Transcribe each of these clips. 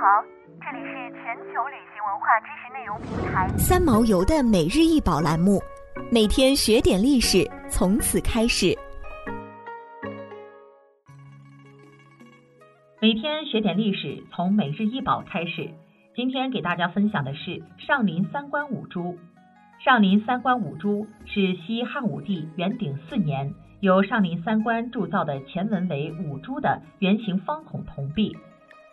好，这里是全球旅行文化知识内容平台三毛游的每日一宝栏目，每天学点历史，从此开始。每天学点历史，从每日一宝开始。今天给大家分享的是上林三官五铢。上林三官五铢是西汉武帝元鼎四年由上林三官铸造的前文为五铢的圆形方孔铜币。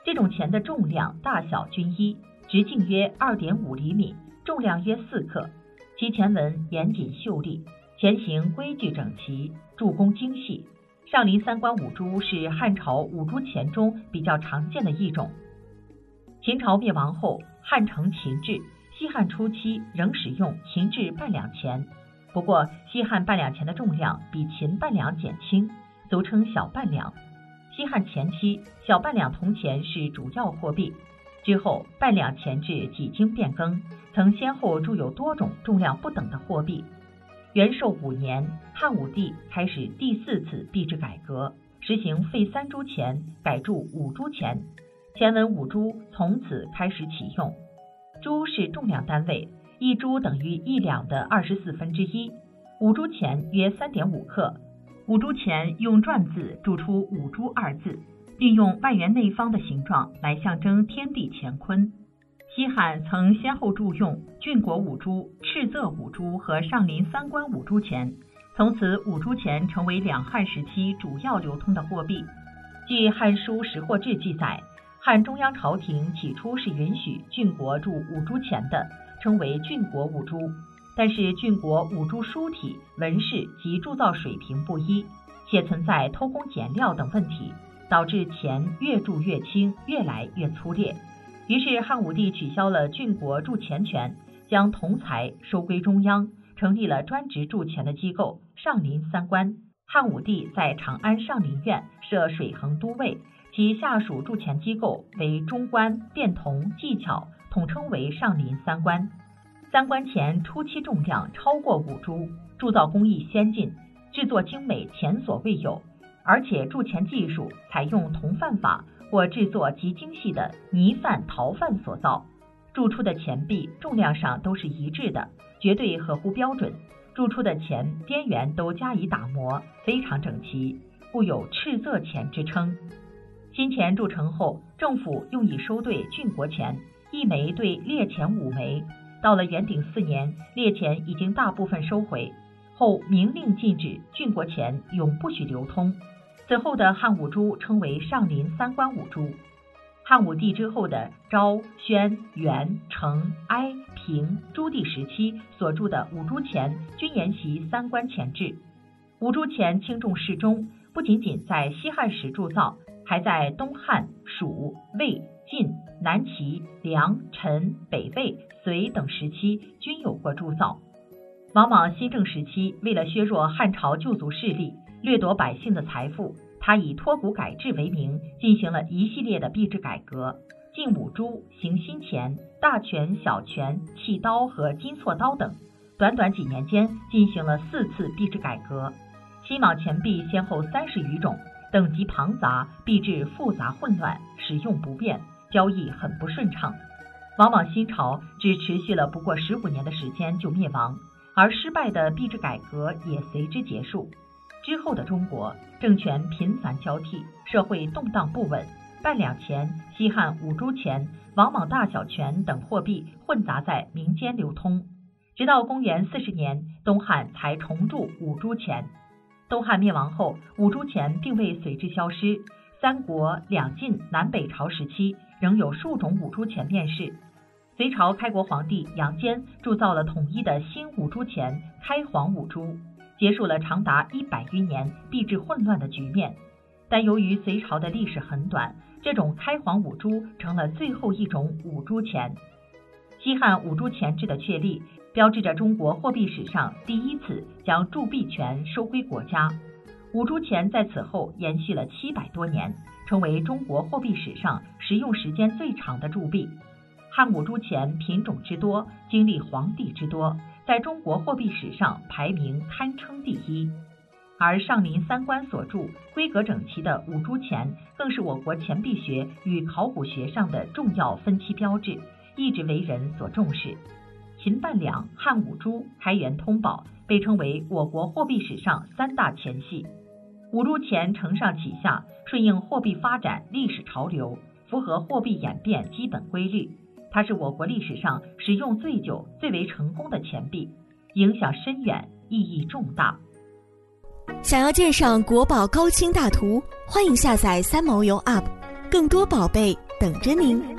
这种钱的重量、大小均一，直径约二点五厘米，重量约四克。其钱文严谨秀丽，钱形规矩整齐，铸工精细。上林三官五铢是汉朝五铢钱中比较常见的一种。秦朝灭亡后，汉承秦制。西汉初期仍使用秦制半两钱，不过西汉半两钱的重量比秦半两减轻，俗称小半两。西汉前期，小半两铜钱是主要货币，之后半两钱制几经变更，曾先后铸有多种重量不等的货币。元寿五年，汉武帝开始第四次币制改革，实行废三铢钱，改铸五铢钱，钱文五铢从此开始启用。铢是重量单位，一铢等于一两的二十四分之一，五铢钱约三点五克。五铢钱用篆字铸出“五铢”二字，并用外圆内方的形状来象征天地乾坤。西汉曾先后铸用郡国五铢、赤色五铢和上林三官五铢钱，从此五铢钱成为两汉时期主要流通的货币。据《汉书识货志》记载。汉中央朝廷起初是允许郡国铸五铢钱的，称为郡国五铢。但是郡国五铢书体、纹饰及铸造水平不一，且存在偷工减料等问题，导致钱越铸越轻，越来越粗劣。于是汉武帝取消了郡国铸钱权，将铜财收归中央，成立了专职铸钱的机构上林三官。汉武帝在长安上林苑设水衡都尉。其下属铸钱机构为中官、殿铜、技巧，统称为上林三官。三官钱初期重量超过五铢，铸造工艺先进，制作精美前所未有，而且铸钱技术采用铜范法或制作极精细的泥范、陶范所造，铸出的钱币重量上都是一致的，绝对合乎标准。铸出的钱边缘都加以打磨，非常整齐，故有赤色钱之称。新钱铸成后，政府用以收兑郡国钱，一枚兑列钱五枚。到了元鼎四年，列钱已经大部分收回，后明令禁止郡国钱永不许流通。此后的汉五铢称为上林三官五铢。汉武帝之后的昭、宣、元、成、哀、平诸帝时期所铸的五铢钱，均沿袭三官钱制。五铢钱轻重适中，不仅仅在西汉时铸造。还在东汉、蜀、魏、晋、南齐、梁、陈、北魏、隋等时期均有过铸造。王莽新政时期，为了削弱汉朝旧族势力，掠夺百姓的财富，他以脱谷改制为名，进行了一系列的币制改革，进五铢、行新钱、大权、小权、契刀和金错刀等。短短几年间，进行了四次币制改革。新莽钱币先后三十余种。等级庞杂，币制复杂混乱，使用不便，交易很不顺畅。往往新朝只持续了不过十五年的时间就灭亡，而失败的币制改革也随之结束。之后的中国政权频繁交替，社会动荡不稳，半两钱、西汉五铢钱、王莽大小权等货币混杂在民间流通，直到公元四十年，东汉才重铸五铢钱。东汉灭亡后，五铢钱并未随之消失。三国、两晋、南北朝时期，仍有数种五铢钱面世。隋朝开国皇帝杨坚铸造了统一的新五铢钱——开皇五铢，结束了长达一百余年币制混乱的局面。但由于隋朝的历史很短，这种开皇五铢成了最后一种五铢钱。西汉五铢钱制的确立。标志着中国货币史上第一次将铸币权收归国家。五铢钱在此后延续了七百多年，成为中国货币史上使用时间最长的铸币。汉五铢钱品种之多，经历皇帝之多，在中国货币史上排名堪称第一。而上林三观所著、规格整齐的五铢钱，更是我国钱币学与考古学上的重要分期标志，一直为人所重视。秦半两、汉五铢、开元通宝被称为我国货币史上三大钱系。五铢钱承上启下，顺应货币发展历史潮流，符合货币演变基本规律。它是我国历史上使用最久、最为成功的钱币，影响深远，意义重大。想要鉴赏国宝高清大图，欢迎下载三毛游 App，更多宝贝等着您。